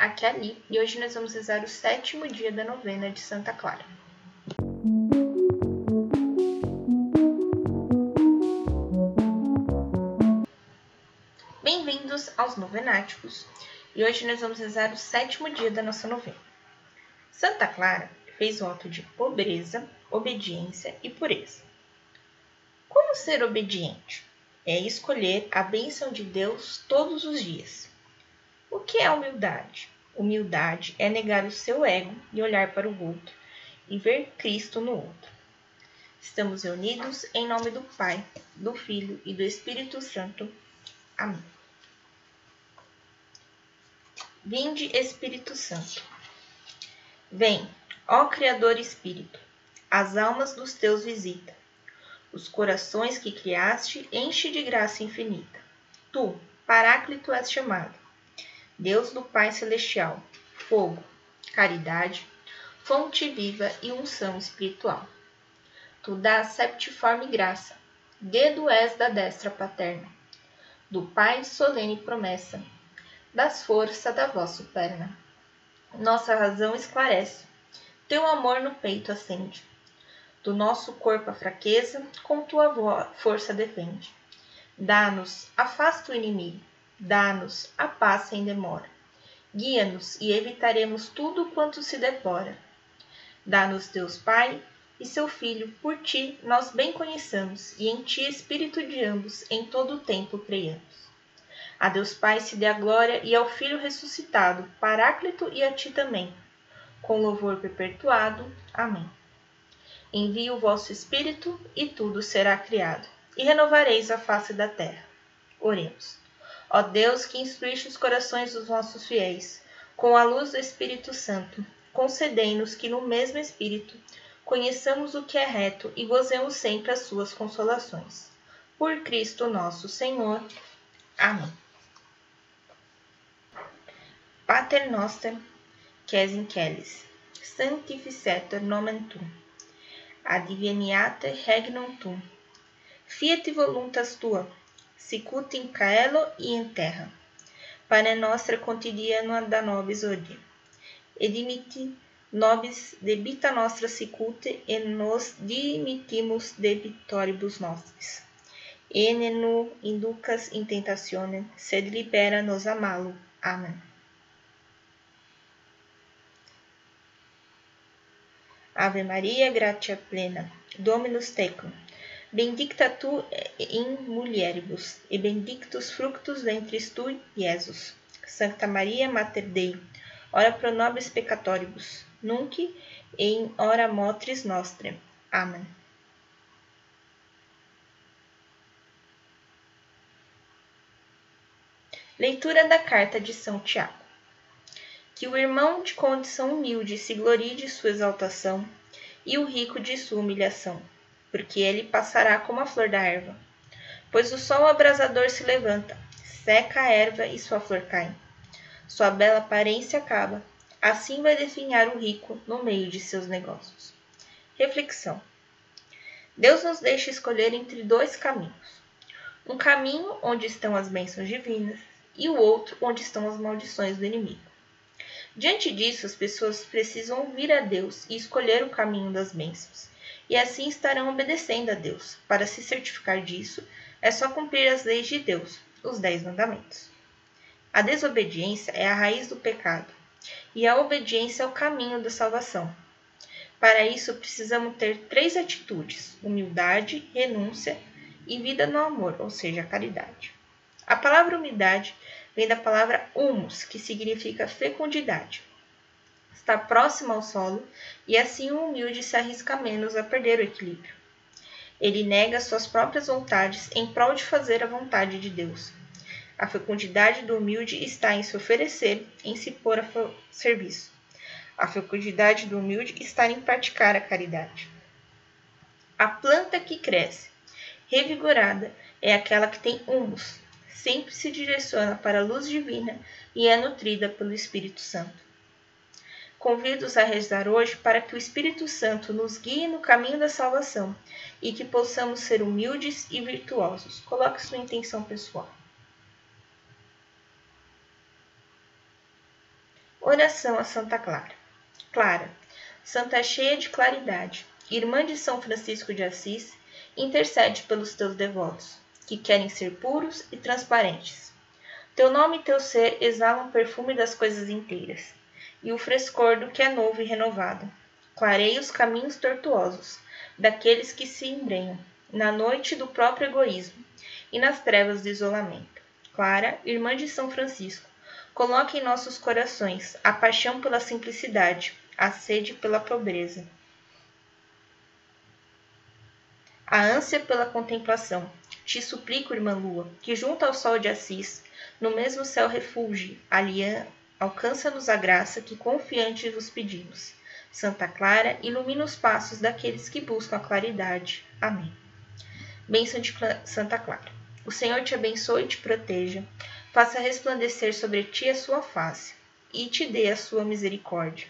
aqui é Ali e hoje nós vamos rezar o sétimo dia da novena de Santa Clara. Bem-vindos aos Novenáticos e hoje nós vamos rezar o sétimo dia da nossa novena. Santa Clara fez voto de pobreza, obediência e pureza. Como ser obediente? É escolher a bênção de Deus todos os dias o que é humildade? Humildade é negar o seu ego e olhar para o outro e ver Cristo no outro. Estamos reunidos em nome do Pai, do Filho e do Espírito Santo. Amém. Vinde, Espírito Santo. Vem, ó Criador Espírito, as almas dos teus visita. Os corações que criaste enche de graça infinita. Tu, Paráclito, és chamado Deus do Pai Celestial, fogo, caridade, fonte viva e unção espiritual. Tu dás septiforme graça, dedo és da destra paterna, do Pai solene promessa, das forças da vossa perna. Nossa razão esclarece, teu amor no peito acende, do nosso corpo a fraqueza, com tua força defende. Dá-nos, afasta o inimigo, Dá-nos a paz sem demora. Guia-nos e evitaremos tudo quanto se depora. Dá-nos Deus Pai e seu Filho, por ti nós bem conheçamos, e em ti, Espírito de ambos, em todo o tempo creiamos. A Deus Pai se dê a glória e ao Filho ressuscitado, Paráclito e a ti também, com louvor perpetuado. Amém. Envie o vosso Espírito e tudo será criado, e renovareis a face da terra. Oremos. Ó Deus, que instruíste os corações dos nossos fiéis, com a luz do Espírito Santo, concedei-nos que no mesmo Espírito conheçamos o que é reto e gozemos sempre as suas consolações. Por Cristo nosso Senhor. Amém. Pater noster, que in celis, sanctificetur nomen tuum, adveniate regnum tuum, fiat voluntas tua, sicut in caelo e in terra. Pane nostra quotidiana da nobis odie. Et dimitti nobis debita nostra sicute et nos dimittimus debitoribus nostris. E ne nu inducas in tentationem, sed libera nos a malo. Amen. Ave Maria, gratia plena, Dominus tecum, Bendicta tu in mulieribus, e benedictus fructus ventris tui, Iesus. Sancta Maria, Mater Dei, ora pro nobis peccatoribus, nunc in hora mortis nostre. Amém. Leitura da Carta de São Tiago. Que o irmão de condição humilde se glorie de sua exaltação e o rico de sua humilhação porque ele passará como a flor da erva. Pois o sol abrasador se levanta, seca a erva e sua flor cai. Sua bela aparência acaba. Assim vai definhar o rico no meio de seus negócios. Reflexão. Deus nos deixa escolher entre dois caminhos. Um caminho onde estão as bênçãos divinas e o outro onde estão as maldições do inimigo. Diante disso, as pessoas precisam ouvir a Deus e escolher o caminho das bênçãos e assim estarão obedecendo a Deus. Para se certificar disso, é só cumprir as leis de Deus, os Dez Mandamentos. A desobediência é a raiz do pecado, e a obediência é o caminho da salvação. Para isso, precisamos ter três atitudes: humildade, renúncia e vida no amor, ou seja, caridade. A palavra humildade vem da palavra humus, que significa fecundidade está próximo ao solo e assim o humilde se arrisca menos a perder o equilíbrio. Ele nega suas próprias vontades em prol de fazer a vontade de Deus. A fecundidade do humilde está em se oferecer, em se pôr a serviço. A fecundidade do humilde está em praticar a caridade. A planta que cresce, revigorada, é aquela que tem humus, sempre se direciona para a luz divina e é nutrida pelo Espírito Santo. Convido-os a rezar hoje para que o Espírito Santo nos guie no caminho da salvação e que possamos ser humildes e virtuosos. Coloque sua intenção pessoal. Oração a Santa Clara. Clara, Santa cheia de claridade, irmã de São Francisco de Assis, intercede pelos teus devotos, que querem ser puros e transparentes. Teu nome e teu ser exalam o perfume das coisas inteiras, e o frescor do que é novo e renovado. Clareia os caminhos tortuosos daqueles que se embrenham na noite do próprio egoísmo e nas trevas do isolamento. Clara, irmã de São Francisco, coloque em nossos corações a paixão pela simplicidade, a sede pela pobreza, a ânsia pela contemplação. Te suplico, irmã Lua, que junto ao sol de Assis, no mesmo céu alian, alcança-nos a graça que confiante vos pedimos. Santa Clara, ilumina os passos daqueles que buscam a claridade. Amém. Bênção de Santa Clara. O Senhor te abençoe e te proteja, faça resplandecer sobre ti a sua face e te dê a sua misericórdia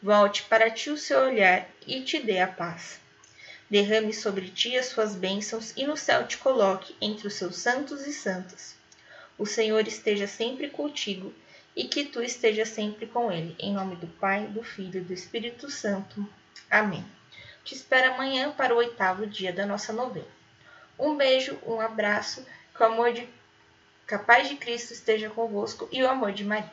Volte para ti o seu olhar e te dê a paz. Derrame sobre ti as suas bênçãos e no céu te coloque entre os seus santos e santas. O Senhor esteja sempre contigo e que tu estejas sempre com ele. Em nome do Pai, do Filho e do Espírito Santo. Amém. Te espero amanhã para o oitavo dia da nossa novena. Um beijo, um abraço, que o amor de capaz de Cristo esteja convosco e o amor de Maria.